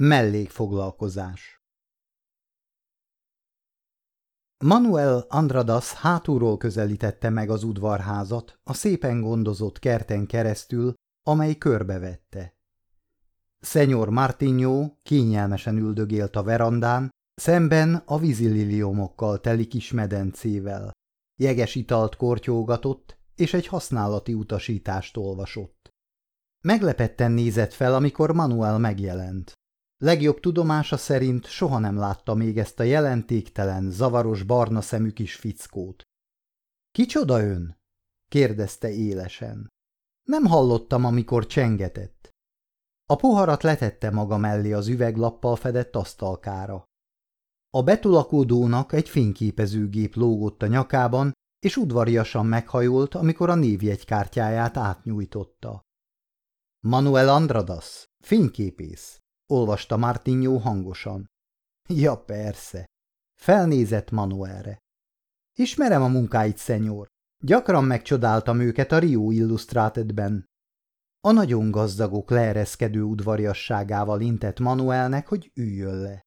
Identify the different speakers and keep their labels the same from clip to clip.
Speaker 1: Mellékfoglalkozás Manuel Andradas hátulról közelítette meg az udvarházat a szépen gondozott kerten keresztül, amely körbevette. Szenyor Martinyó kényelmesen üldögélt a verandán, szemben a vízililiomokkal teli kis medencével. Jeges italt kortyolgatott, és egy használati utasítást olvasott. Meglepetten nézett fel, amikor Manuel megjelent. Legjobb tudomása szerint soha nem látta még ezt a jelentéktelen, zavaros barna szemű kis fickót. – Kicsoda ön? – kérdezte élesen. Nem hallottam, amikor csengetett. A poharat letette maga mellé az üveglappal fedett asztalkára. A betulakodónak egy fényképezőgép lógott a nyakában, és udvariasan meghajolt, amikor a névjegykártyáját átnyújtotta. Manuel Andradas, fényképész, olvasta Martinyó hangosan. Ja, persze. Felnézett Manuelre. Ismerem a munkáit, szenyor. Gyakran megcsodáltam őket a Rio Illustratedben. A nagyon gazdagok leereszkedő udvariasságával intett Manuelnek, hogy üljön le.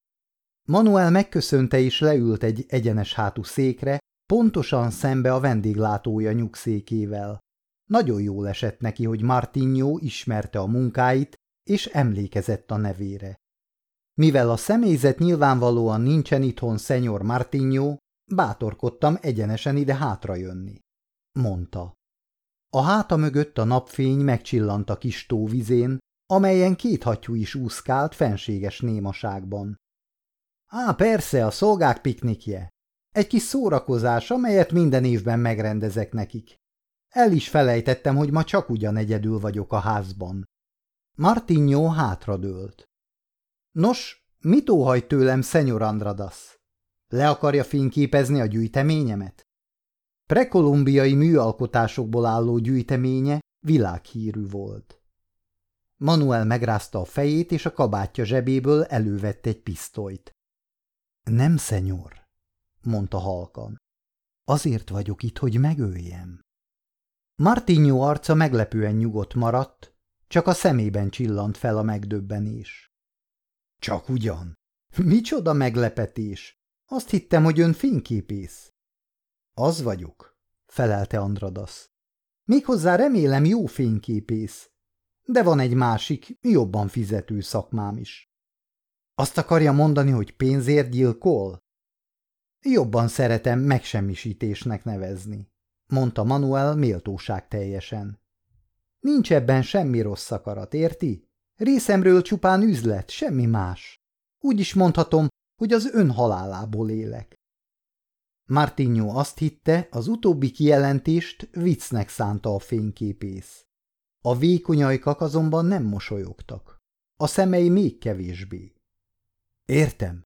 Speaker 1: Manuel megköszönte és leült egy egyenes hátú székre, pontosan szembe a vendéglátója nyugszékével. Nagyon jól esett neki, hogy Martinho ismerte a munkáit, és emlékezett a nevére. Mivel a személyzet nyilvánvalóan nincsen itthon szenyor Martinho, bátorkodtam egyenesen ide hátrajönni, mondta. A háta mögött a napfény megcsillant a kis tóvizén, amelyen két hattyú is úszkált fenséges némaságban. Á, persze, a szolgák piknikje. Egy kis szórakozás, amelyet minden évben megrendezek nekik. El is felejtettem, hogy ma csak ugyan egyedül vagyok a házban. Martinho hátradőlt. Nos, mit óhajt tőlem, szenyor Andradas? Le akarja fényképezni a gyűjteményemet? Prekolumbiai műalkotásokból álló gyűjteménye világhírű volt. Manuel megrázta a fejét, és a kabátja zsebéből elővett egy pisztolyt. Nem, szenyor, mondta halkan. Azért vagyok itt, hogy megöljem. Martinho arca meglepően nyugodt maradt, csak a szemében csillant fel a megdöbbenés. Csak ugyan. Micsoda meglepetés! Azt hittem, hogy ön fényképész. Az vagyok, felelte Andradas. Méghozzá remélem jó fényképész. De van egy másik, jobban fizető szakmám is. Azt akarja mondani, hogy pénzért gyilkol? Jobban szeretem megsemmisítésnek nevezni, mondta Manuel méltóság teljesen. Nincs ebben semmi rossz akarat, érti? Részemről csupán üzlet, semmi más. Úgy is mondhatom, hogy az ön halálából élek. Martinho azt hitte, az utóbbi kijelentést viccnek szánta a fényképész. A vékony ajkak azonban nem mosolyogtak. A szemei még kevésbé. Értem,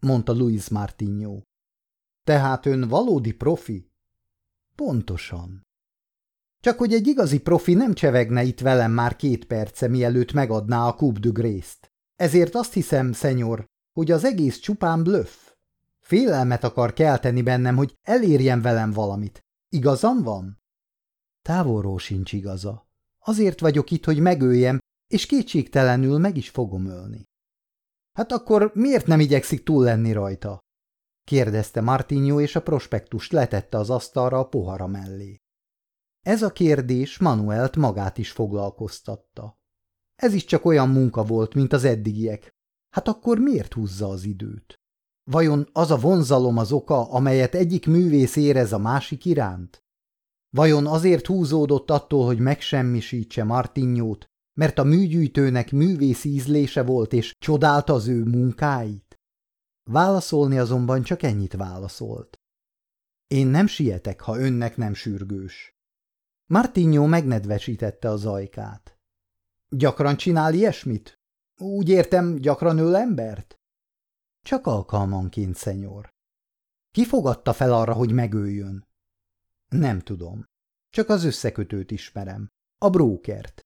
Speaker 1: mondta Luis Martinho. Tehát ön valódi profi? Pontosan. Csak hogy egy igazi profi nem csevegne itt velem már két perce, mielőtt megadná a Coupe Grace-t. Ezért azt hiszem, szenyor, hogy az egész csupán blöff. Félelmet akar kelteni bennem, hogy elérjen velem valamit. Igazam van? Távolról sincs igaza. Azért vagyok itt, hogy megöljem, és kétségtelenül meg is fogom ölni. Hát akkor miért nem igyekszik túl lenni rajta? kérdezte Martinho, és a prospektust letette az asztalra a pohara mellé. Ez a kérdés Manuelt magát is foglalkoztatta. Ez is csak olyan munka volt, mint az eddigiek. Hát akkor miért húzza az időt? Vajon az a vonzalom az oka, amelyet egyik művész érez a másik iránt? Vajon azért húzódott attól, hogy megsemmisítse Martinyót, mert a műgyűjtőnek művész ízlése volt és csodálta az ő munkáit? Válaszolni azonban csak ennyit válaszolt. Én nem sietek, ha önnek nem sürgős. Martinho megnedvesítette az ajkát. Gyakran csinál ilyesmit? Úgy értem, gyakran öl embert? Csak alkalmanként, szenyor. Ki fogadta fel arra, hogy megöljön? Nem tudom. Csak az összekötőt ismerem. A brókert.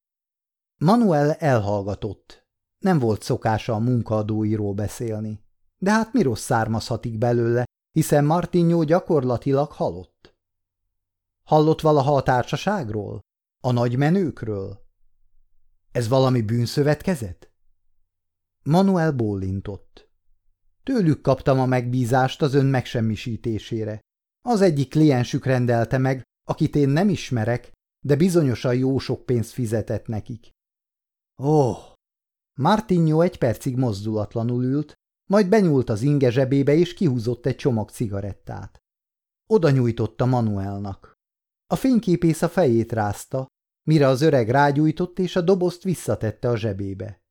Speaker 1: Manuel elhallgatott. Nem volt szokása a munkaadóiról beszélni. De hát mi rossz származhatik belőle, hiszen Martinho gyakorlatilag halott. Hallott valaha a társaságról? A nagymenőkről? Ez valami bűnszövetkezet? Manuel bólintott. Tőlük kaptam a megbízást az ön megsemmisítésére. Az egyik kliensük rendelte meg, akit én nem ismerek, de bizonyosan jó sok pénzt fizetett nekik. Ó! Oh. Martinho egy percig mozdulatlanul ült, majd benyúlt az inge zsebébe és kihúzott egy csomag cigarettát. Oda nyújtotta Manuelnak. A fényképész a fejét rázta, mire az öreg rágyújtott és a dobozt visszatette a zsebébe.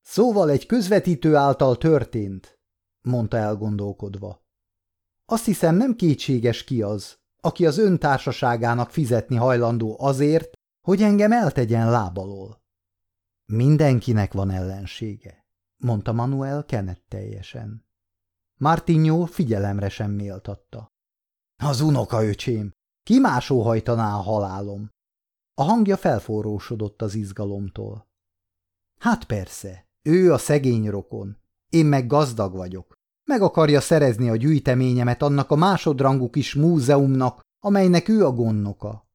Speaker 1: Szóval egy közvetítő által történt, mondta elgondolkodva. Azt hiszem nem kétséges ki az, aki az ön társaságának fizetni hajlandó azért, hogy engem eltegyen lábalól. Mindenkinek van ellensége, mondta Manuel teljesen. Martinho figyelemre sem méltatta. Az unoka öcsém, ki más óhajtaná a halálom? A hangja felforrósodott az izgalomtól. Hát persze, ő a szegény rokon, én meg gazdag vagyok. Meg akarja szerezni a gyűjteményemet annak a másodrangú kis múzeumnak, amelynek ő a gondnoka.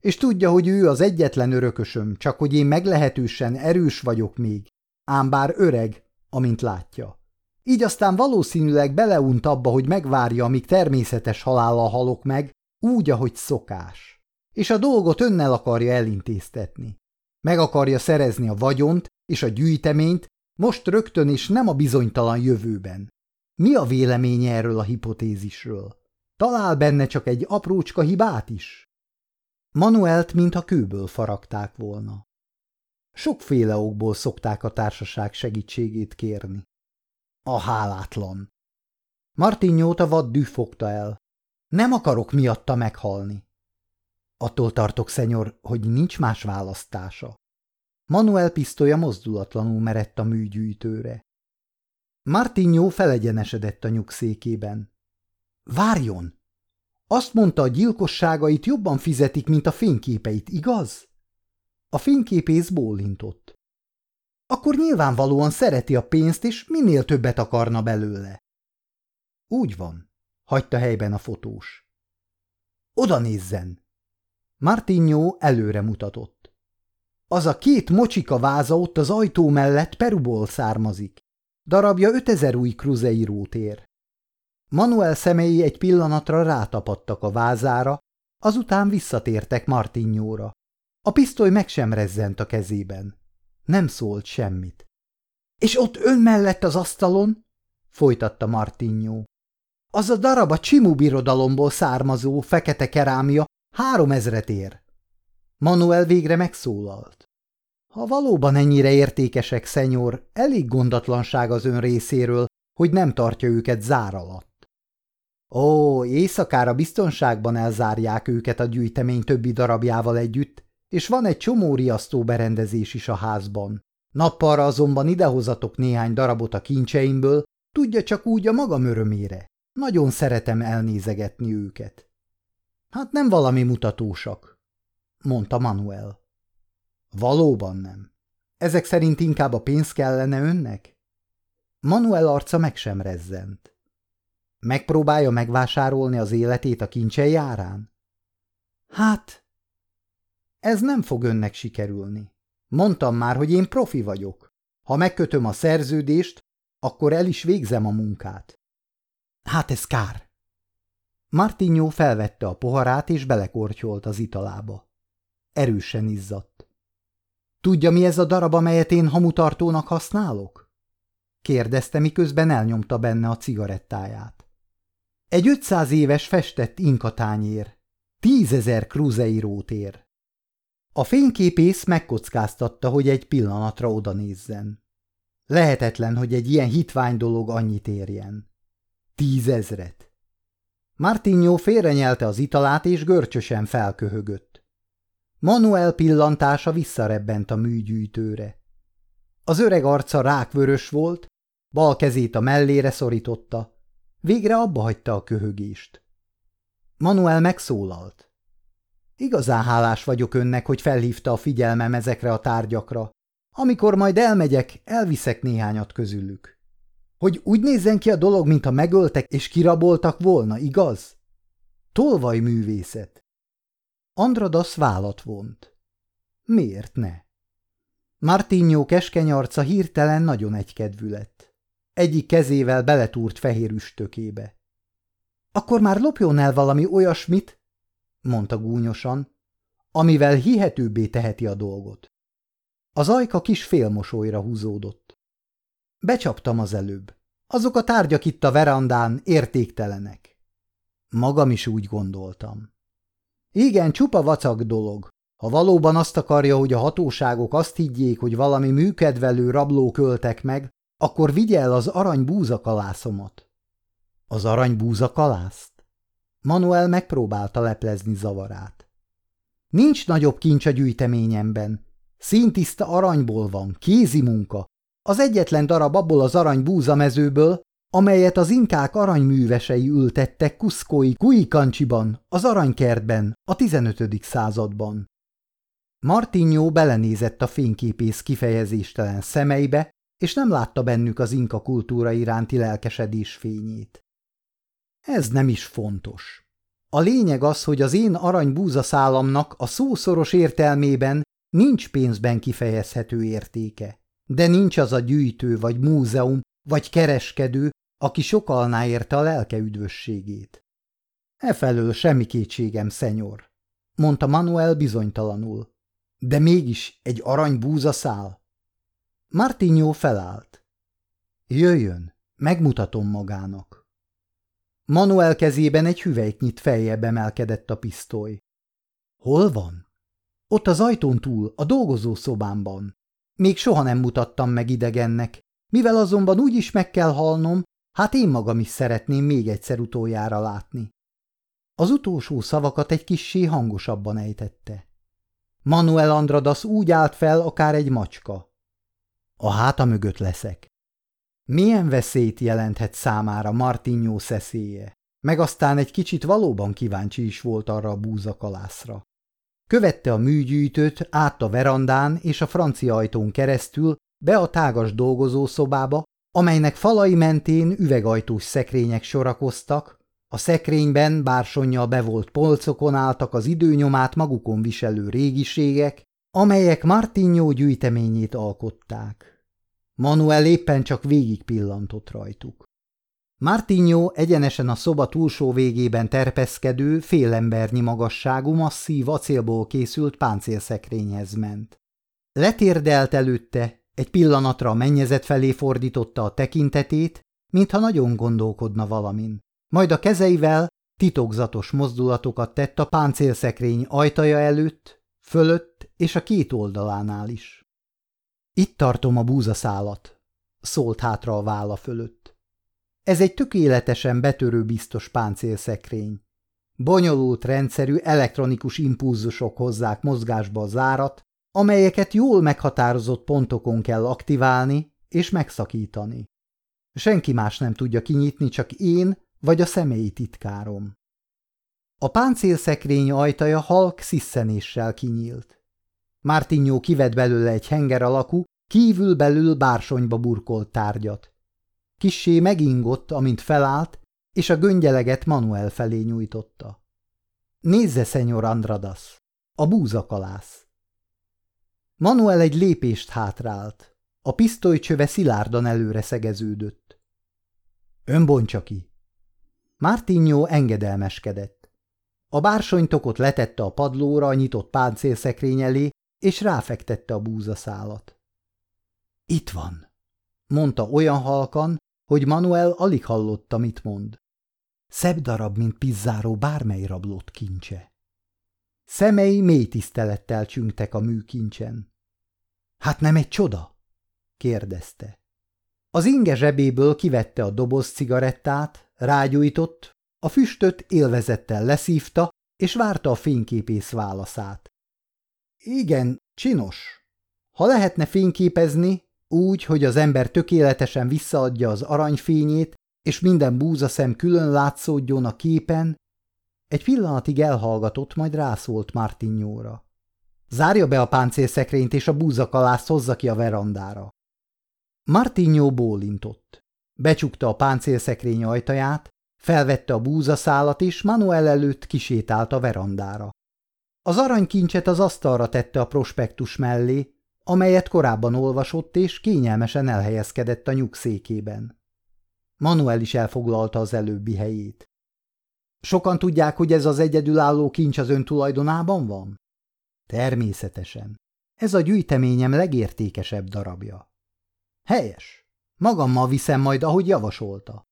Speaker 1: És tudja, hogy ő az egyetlen örökösöm, csak hogy én meglehetősen erős vagyok még, ám bár öreg, amint látja. Így aztán valószínűleg beleunt abba, hogy megvárja, amíg természetes halállal halok meg, úgy, ahogy szokás. És a dolgot önnel akarja elintéztetni. Meg akarja szerezni a vagyont és a gyűjteményt, most rögtön és nem a bizonytalan jövőben. Mi a véleménye erről a hipotézisről? Talál benne csak egy aprócska hibát is? Manuelt, mintha kőből faragták volna. Sokféle okból szokták a társaság segítségét kérni. A hálátlan. Martinyót a vad fogta el. Nem akarok miatta meghalni. Attól tartok, szenyor, hogy nincs más választása. Manuel pisztolya mozdulatlanul merett a műgyűjtőre. Martinyó felegyenesedett a nyugszékében. Várjon! Azt mondta, a gyilkosságait jobban fizetik, mint a fényképeit, igaz? A fényképész bólintott. Akkor nyilvánvalóan szereti a pénzt, és minél többet akarna belőle. Úgy van, hagyta helyben a fotós. Oda nézzen! Martinyó előre mutatott. Az a két mocsika váza ott az ajtó mellett Peruból származik. Darabja ötezer új kruzeirót ér. Manuel szemei egy pillanatra rátapadtak a vázára, azután visszatértek Martinnyóra. A pisztoly meg sem rezzent a kezében. Nem szólt semmit. – És ott ön mellett az asztalon? – folytatta Martinnyó. – Az a darab a Csimú birodalomból származó fekete kerámia három ezret ér. Manuel végre megszólalt. Ha valóban ennyire értékesek, szenyor, elég gondatlanság az ön részéről, hogy nem tartja őket zár alatt. Ó, éjszakára biztonságban elzárják őket a gyűjtemény többi darabjával együtt, és van egy csomó riasztó berendezés is a házban. Nappalra azonban idehozatok néhány darabot a kincseimből, tudja csak úgy a magam örömére. Nagyon szeretem elnézegetni őket. Hát nem valami mutatósak, mondta Manuel. Valóban nem. Ezek szerint inkább a pénz kellene önnek? Manuel arca meg sem rezzent. Megpróbálja megvásárolni az életét a kincsei árán? Hát, ez nem fog önnek sikerülni. Mondtam már, hogy én profi vagyok. Ha megkötöm a szerződést, akkor el is végzem a munkát. Hát ez kár. Martinho felvette a poharát és belekortyolt az italába. Erősen izzadt. Tudja, mi ez a darab, amelyet én hamutartónak használok? kérdezte, miközben elnyomta benne a cigarettáját. Egy 500 éves festett inkatányér. Tízezer kruzeirót ér. A fényképész megkockáztatta, hogy egy pillanatra oda nézzen. Lehetetlen, hogy egy ilyen hitvány dolog annyit érjen. Tízezret. Martinho félrenyelte az italát, és görcsösen felköhögött. Manuel pillantása visszarebbent a műgyűjtőre. Az öreg arca rákvörös volt, bal kezét a mellére szorította, végre abba hagyta a köhögést. Manuel megszólalt. Igazán hálás vagyok önnek, hogy felhívta a figyelmem ezekre a tárgyakra. Amikor majd elmegyek, elviszek néhányat közülük. Hogy úgy nézzen ki a dolog, mintha megöltek és kiraboltak volna, igaz? Tolvaj művészet. Andradas vállat vont. Miért ne? Martinho keskeny arca hirtelen nagyon egykedvű lett. Egyik kezével beletúrt fehér üstökébe. – Akkor már lopjon el valami olyasmit, mondta gúnyosan, amivel hihetőbbé teheti a dolgot. Az ajka kis félmosolyra húzódott. Becsaptam az előbb. Azok a tárgyak itt a verandán értéktelenek. Magam is úgy gondoltam. Igen, csupa vacak dolog. Ha valóban azt akarja, hogy a hatóságok azt higgyék, hogy valami műkedvelő rabló költek meg, akkor vigye el az arany búzakalászomat. Az arany búzakalászt? Manuel megpróbálta leplezni zavarát. Nincs nagyobb kincs a gyűjteményemben. Színtiszta aranyból van, kézi munka. Az egyetlen darab abból az arany búzamezőből, amelyet az inkák aranyművesei ültettek Kuszkói Kuikancsiban, az aranykertben, a 15. században. Martinho belenézett a fényképész kifejezéstelen szemeibe, és nem látta bennük az inka kultúra iránti lelkesedés fényét. Ez nem is fontos. A lényeg az, hogy az én aranybúzaszálamnak a szószoros értelmében nincs pénzben kifejezhető értéke, de nincs az a gyűjtő vagy múzeum vagy kereskedő, aki sokalná érte a lelke üdvösségét. Efelől semmi kétségem, szenyor, mondta Manuel bizonytalanul. De mégis egy arany búzaszál. Martinho felállt. Jöjjön, megmutatom magának. Manuel kezében egy hüvelyknyit feljebb emelkedett a pisztoly. Hol van? Ott az ajtón túl, a dolgozószobámban. Még soha nem mutattam meg idegennek, mivel azonban úgy is meg kell halnom, hát én magam is szeretném még egyszer utoljára látni. Az utolsó szavakat egy kissé hangosabban ejtette. Manuel Andradas úgy állt fel, akár egy macska. A háta mögött leszek. Milyen veszélyt jelenthet számára Martinho szeszélye, meg aztán egy kicsit valóban kíváncsi is volt arra a búzakalászra. Követte a műgyűjtőt át a verandán és a francia ajtón keresztül be a tágas dolgozószobába, amelynek falai mentén üvegajtós szekrények sorakoztak, a szekrényben bársonyjal bevolt polcokon álltak az időnyomát magukon viselő régiségek, amelyek Martinho gyűjteményét alkották. Manuel éppen csak végig pillantott rajtuk. Martinho egyenesen a szoba túlsó végében terpeszkedő, félembernyi magasságú, masszív acélból készült páncélszekrényhez ment. Letérdelt előtte, egy pillanatra a mennyezet felé fordította a tekintetét, mintha nagyon gondolkodna valamin. Majd a kezeivel titokzatos mozdulatokat tett a páncélszekrény ajtaja előtt, fölött és a két oldalánál is. Itt tartom a búzaszálat, szólt hátra a válla fölött. Ez egy tökéletesen betörő biztos páncélszekrény. Bonyolult rendszerű elektronikus impulzusok hozzák mozgásba a zárat, amelyeket jól meghatározott pontokon kell aktiválni és megszakítani. Senki más nem tudja kinyitni, csak én vagy a személyi titkárom. A páncélszekrény ajtaja halk sziszenéssel kinyílt. Mártinyó kivett belőle egy henger alakú, kívül-belül bársonyba burkolt tárgyat. Kissé megingott, amint felállt, és a göngyeleget Manuel felé nyújtotta. Nézze, szenyor Andradas, a búzakalász. Manuel egy lépést hátrált. A pisztolycsöve szilárdan előre szegeződött. Ön bontsa ki, Martinho engedelmeskedett. A bársonytokot letette a padlóra a nyitott páncélszekrény elé, és ráfektette a búzaszálat. Itt van, mondta olyan halkan, hogy Manuel alig hallotta, mit mond. Szebb darab, mint pizzáró bármely rablott kincse. Szemei mély tisztelettel csüngtek a műkincsen. Hát nem egy csoda? kérdezte. Az inge zsebéből kivette a doboz cigarettát, Rágyújtott, a füstöt élvezettel leszívta, és várta a fényképész válaszát. Igen, csinos. Ha lehetne fényképezni, úgy, hogy az ember tökéletesen visszaadja az aranyfényét, és minden búzaszem külön látszódjon a képen, egy pillanatig elhallgatott, majd rászólt Martinjóra. Zárja be a páncélszekrényt, és a búzakalászt hozza ki a verandára. Martinjó bólintott. Becsukta a páncélszekrény ajtaját, felvette a búzaszálat, és Manuel előtt kisétált a verandára. Az aranykincset az asztalra tette a prospektus mellé, amelyet korábban olvasott, és kényelmesen elhelyezkedett a nyugszékében. Manuel is elfoglalta az előbbi helyét. Sokan tudják, hogy ez az egyedülálló kincs az ön tulajdonában van? Természetesen. Ez a gyűjteményem legértékesebb darabja. Helyes. Magammal viszem majd, ahogy javasolta.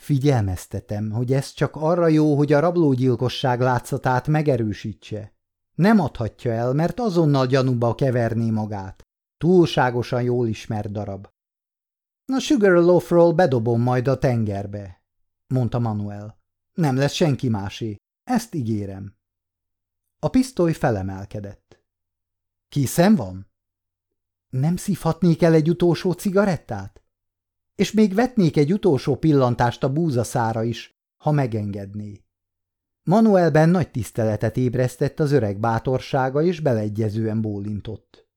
Speaker 1: Figyelmeztetem, hogy ez csak arra jó, hogy a rablógyilkosság látszatát megerősítse. Nem adhatja el, mert azonnal gyanúba keverné magát. Túlságosan jól ismert darab. A Sugarloafról bedobom majd a tengerbe, mondta Manuel. Nem lesz senki másé. Ezt ígérem. A pisztoly felemelkedett. Készen van? Nem szívhatnék el egy utolsó cigarettát? És még vetnék egy utolsó pillantást a búzaszára is, ha megengedné. Manuelben nagy tiszteletet ébresztett az öreg bátorsága, és beleegyezően bólintott.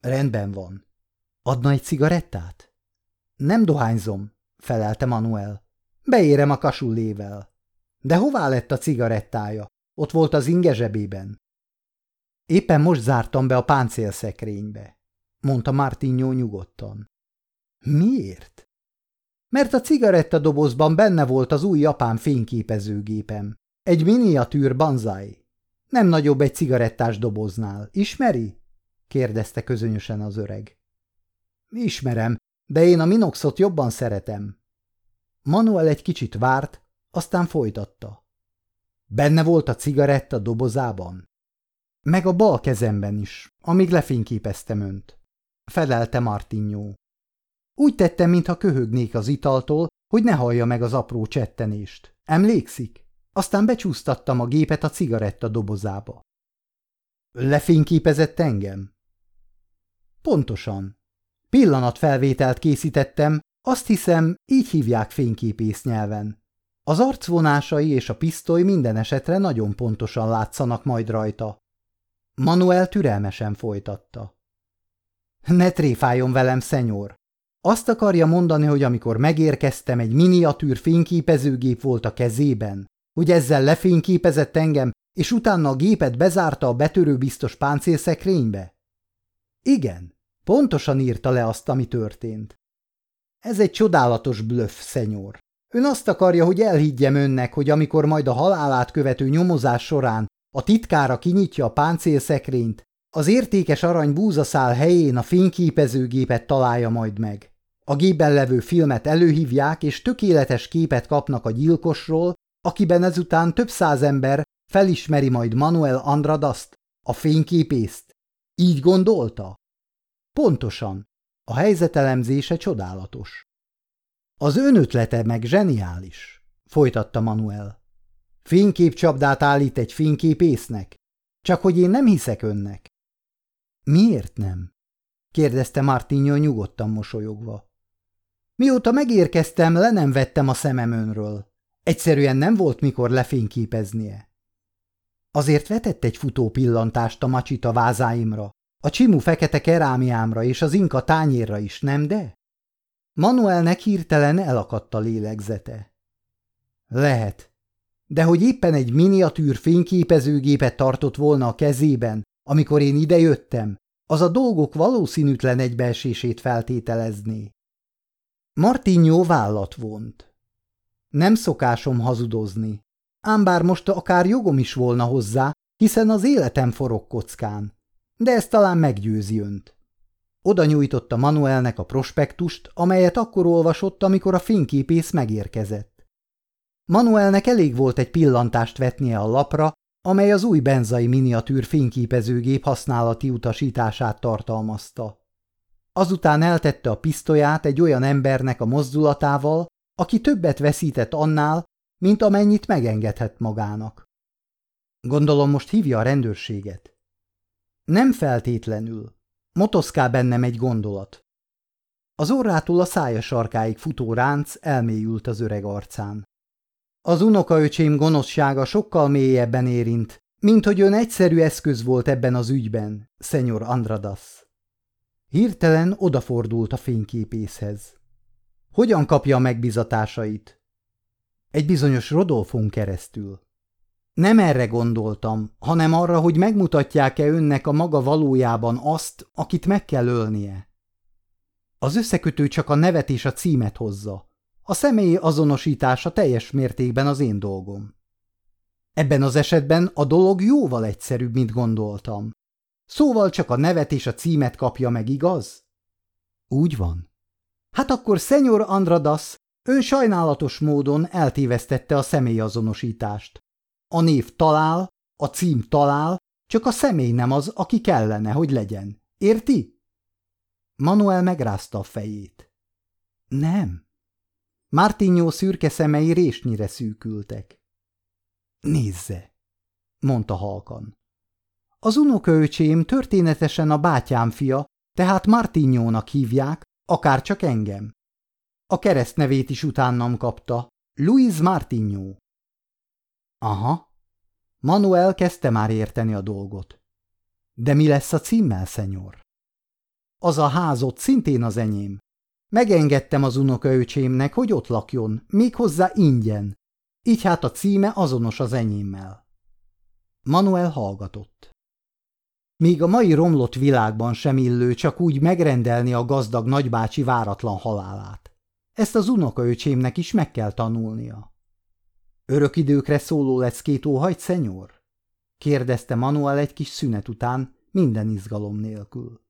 Speaker 1: Rendben van. Adna egy cigarettát? Nem dohányzom, felelte Manuel. Beérem a kasullével. De hová lett a cigarettája? Ott volt az inge zsebében. Éppen most zártam be a páncélszekrénybe, mondta Martinho nyugodtan. Miért? Mert a cigaretta dobozban benne volt az új japán fényképezőgépem. Egy miniatűr banzai. Nem nagyobb egy cigarettás doboznál. Ismeri? kérdezte közönösen az öreg. Ismerem, de én a minoxot jobban szeretem. Manuel egy kicsit várt, aztán folytatta. Benne volt a cigaretta dobozában? Meg a bal kezemben is, amíg lefényképeztem önt. Felelte Martinho. Úgy tettem, mintha köhögnék az italtól, hogy ne hallja meg az apró csettenést. Emlékszik? Aztán becsúsztattam a gépet a cigaretta dobozába. Lefényképezett engem? Pontosan. Pillanatfelvételt készítettem, azt hiszem, így hívják fényképész nyelven. Az arcvonásai és a pisztoly minden esetre nagyon pontosan látszanak majd rajta. Manuel türelmesen folytatta. Ne tréfáljon velem, szenyor. Azt akarja mondani, hogy amikor megérkeztem, egy miniatűr fényképezőgép volt a kezében, hogy ezzel lefényképezett engem, és utána a gépet bezárta a betörőbiztos páncélszekrénybe? Igen, pontosan írta le azt, ami történt. Ez egy csodálatos blöff, szenyor. Ön azt akarja, hogy elhiggyem önnek, hogy amikor majd a halálát követő nyomozás során a titkára kinyitja a páncélszekrényt, az értékes arany búzaszál helyén a fényképezőgépet találja majd meg. A gépben levő filmet előhívják, és tökéletes képet kapnak a gyilkosról, akiben ezután több száz ember felismeri majd Manuel Andradaszt, a fényképészt. Így gondolta? Pontosan. A helyzetelemzése csodálatos. Az ön ötlete meg zseniális, folytatta Manuel. Fényképcsapdát állít egy fényképésznek? Csak hogy én nem hiszek önnek. Miért nem? kérdezte Martinho nyugodtan mosolyogva. Mióta megérkeztem, le nem vettem a szemem önről. Egyszerűen nem volt mikor lefényképeznie. Azért vetett egy futó pillantást a macsita vázáimra, a csimú fekete kerámiámra és az inka tányérra is, nem de? Manuelnek hirtelen elakadt a lélegzete. Lehet, de hogy éppen egy miniatűr fényképezőgépet tartott volna a kezében, amikor én idejöttem, az a dolgok valószínűtlen egybeesését feltételezné. Martinho vállat vont. Nem szokásom hazudozni, ám bár most akár jogom is volna hozzá, hiszen az életem forog kockán, de ez talán meggyőzi önt. Oda nyújtotta Manuelnek a prospektust, amelyet akkor olvasott, amikor a fényképész megérkezett. Manuelnek elég volt egy pillantást vetnie a lapra, amely az új benzai miniatűr fényképezőgép használati utasítását tartalmazta. Azután eltette a pisztolyát egy olyan embernek a mozdulatával, aki többet veszített annál, mint amennyit megengedhet magának. Gondolom most hívja a rendőrséget. Nem feltétlenül. Motoszkál bennem egy gondolat. Az orrától a szája sarkáig futó ránc elmélyült az öreg arcán. Az unokaöcsém gonoszsága sokkal mélyebben érint, mint hogy ön egyszerű eszköz volt ebben az ügyben, szenyor Andradas. Hirtelen odafordult a fényképészhez. Hogyan kapja a megbizatásait? Egy bizonyos Rodolfon keresztül. Nem erre gondoltam, hanem arra, hogy megmutatják-e önnek a maga valójában azt, akit meg kell ölnie. Az összekötő csak a nevet és a címet hozza. A személyi azonosítása teljes mértékben az én dolgom. Ebben az esetben a dolog jóval egyszerűbb, mint gondoltam. Szóval csak a nevet és a címet kapja meg, igaz? Úgy van. Hát akkor Szenyor Andradas, ön sajnálatos módon eltévesztette a személyazonosítást. A név talál, a cím talál, csak a személy nem az, aki kellene, hogy legyen. Érti? Manuel megrázta a fejét. Nem. Martinyó szürke szemei résnyire szűkültek. Nézze, mondta halkan. Az unokaöcsém történetesen a bátyám fia, tehát Martinyónak hívják, akár csak engem. A keresztnevét is utánam kapta, Louis Martinyó. Aha. Manuel kezdte már érteni a dolgot. De mi lesz a címmel, szenyor? Az a házot szintén az enyém. Megengedtem az unokaöcsémnek, hogy ott lakjon, méghozzá ingyen. Így hát a címe azonos az enyémmel. Manuel hallgatott. Még a mai romlott világban sem illő csak úgy megrendelni a gazdag nagybácsi váratlan halálát. Ezt az unokaöcsémnek is meg kell tanulnia. Örök időkre szóló leckét óhajt, szenyor? kérdezte Manuel egy kis szünet után, minden izgalom nélkül.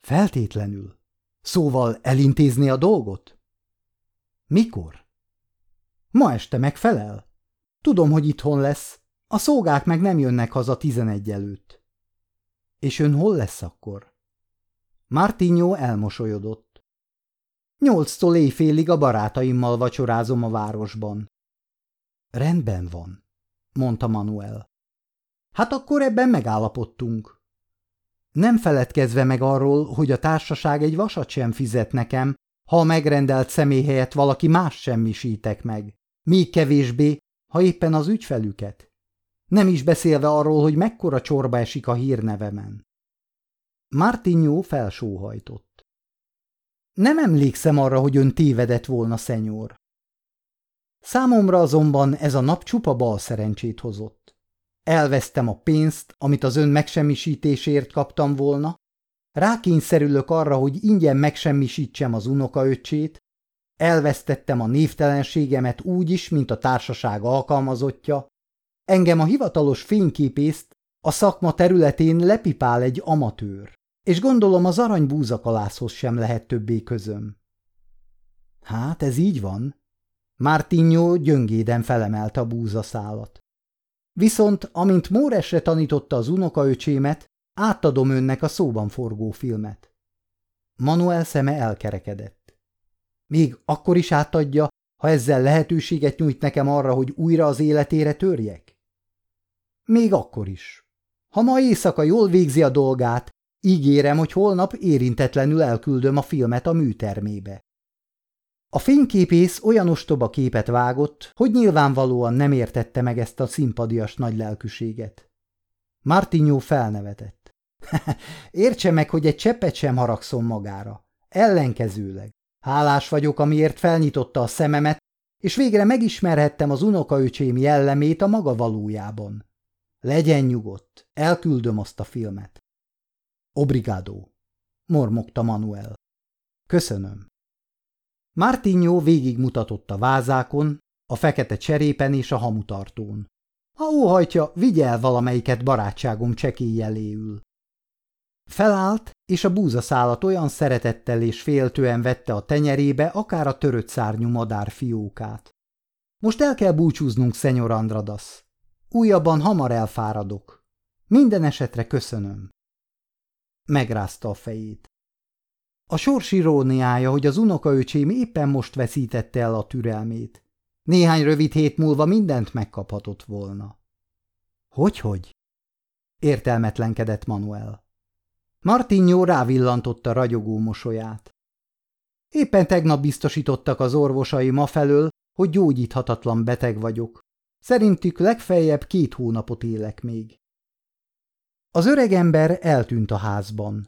Speaker 1: Feltétlenül. Szóval elintézni a dolgot? Mikor? Ma este megfelel? Tudom, hogy itthon lesz. A szolgák meg nem jönnek haza tizenegy előtt. És ön hol lesz akkor? Martinho elmosolyodott. Nyolctól éjfélig a barátaimmal vacsorázom a városban. Rendben van, mondta Manuel. Hát akkor ebben megállapodtunk. Nem feledkezve meg arról, hogy a társaság egy vasat sem fizet nekem, ha a megrendelt személy helyett valaki más semmisítek meg. Még kevésbé, ha éppen az ügyfelüket. Nem is beszélve arról, hogy mekkora csorba esik a hírnevemen. Martinyó felsóhajtott. Nem emlékszem arra, hogy ön tévedett volna, szenyor. Számomra azonban ez a nap csupa bal szerencsét hozott. Elvesztem a pénzt, amit az ön megsemmisítésért kaptam volna, rákényszerülök arra, hogy ingyen megsemmisítsem az unokaöcsét, elvesztettem a névtelenségemet úgy is, mint a társaság alkalmazottja, engem a hivatalos fényképészt a szakma területén lepipál egy amatőr, és gondolom az aranybúzakalászhoz sem lehet többé közöm. Hát ez így van. Mártinyó gyöngéden felemelte a búzaszálat. Viszont, amint Móresre tanította az unokaöcsémet, átadom önnek a szóban forgó filmet. Manuel szeme elkerekedett. Még akkor is átadja, ha ezzel lehetőséget nyújt nekem arra, hogy újra az életére törjek? Még akkor is. Ha ma éjszaka jól végzi a dolgát, ígérem, hogy holnap érintetlenül elküldöm a filmet a műtermébe. A fényképész olyan ostoba képet vágott, hogy nyilvánvalóan nem értette meg ezt a szimpadias nagy lelkűséget. Martinyó felnevetett. Értse meg, hogy egy cseppet sem haragszom magára. Ellenkezőleg. Hálás vagyok, amiért felnyitotta a szememet, és végre megismerhettem az unokaöcsém jellemét a maga valójában. Legyen nyugodt, elküldöm azt a filmet. Obrigado, mormogta Manuel. Köszönöm. Martinyó végigmutatott a vázákon, a fekete cserépen és a hamutartón. Ha óhajtja, vigye el valamelyiket barátságom csekélyjeléül. Felállt, és a búzaszálat olyan szeretettel és féltően vette a tenyerébe, akár a törött szárnyú madár fiókát. Most el kell búcsúznunk, szenyor Andradas. Újabban hamar elfáradok. Minden esetre köszönöm. Megrázta a fejét. A sors iróniája, hogy az unokaöcsém éppen most veszítette el a türelmét. Néhány rövid hét múlva mindent megkaphatott volna. Hogy-hogy? Értelmetlenkedett Manuel. Martinyó rávillantotta ragyogó mosolyát. Éppen tegnap biztosítottak az orvosai ma felől, hogy gyógyíthatatlan beteg vagyok. Szerintük legfeljebb két hónapot élek még. Az öregember eltűnt a házban.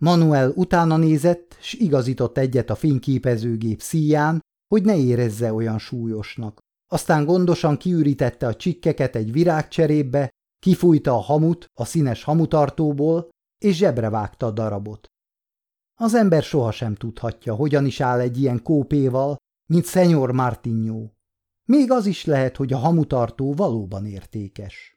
Speaker 1: Manuel utána nézett, s igazított egyet a fényképezőgép szíján, hogy ne érezze olyan súlyosnak. aztán gondosan kiürítette a csikkeket egy virágcserébe, kifújta a hamut a színes hamutartóból, és zsebre a darabot. Az ember sohasem tudhatja, hogyan is áll egy ilyen kópéval, mint Szenyor Martinyó. Még az is lehet, hogy a hamutartó valóban értékes.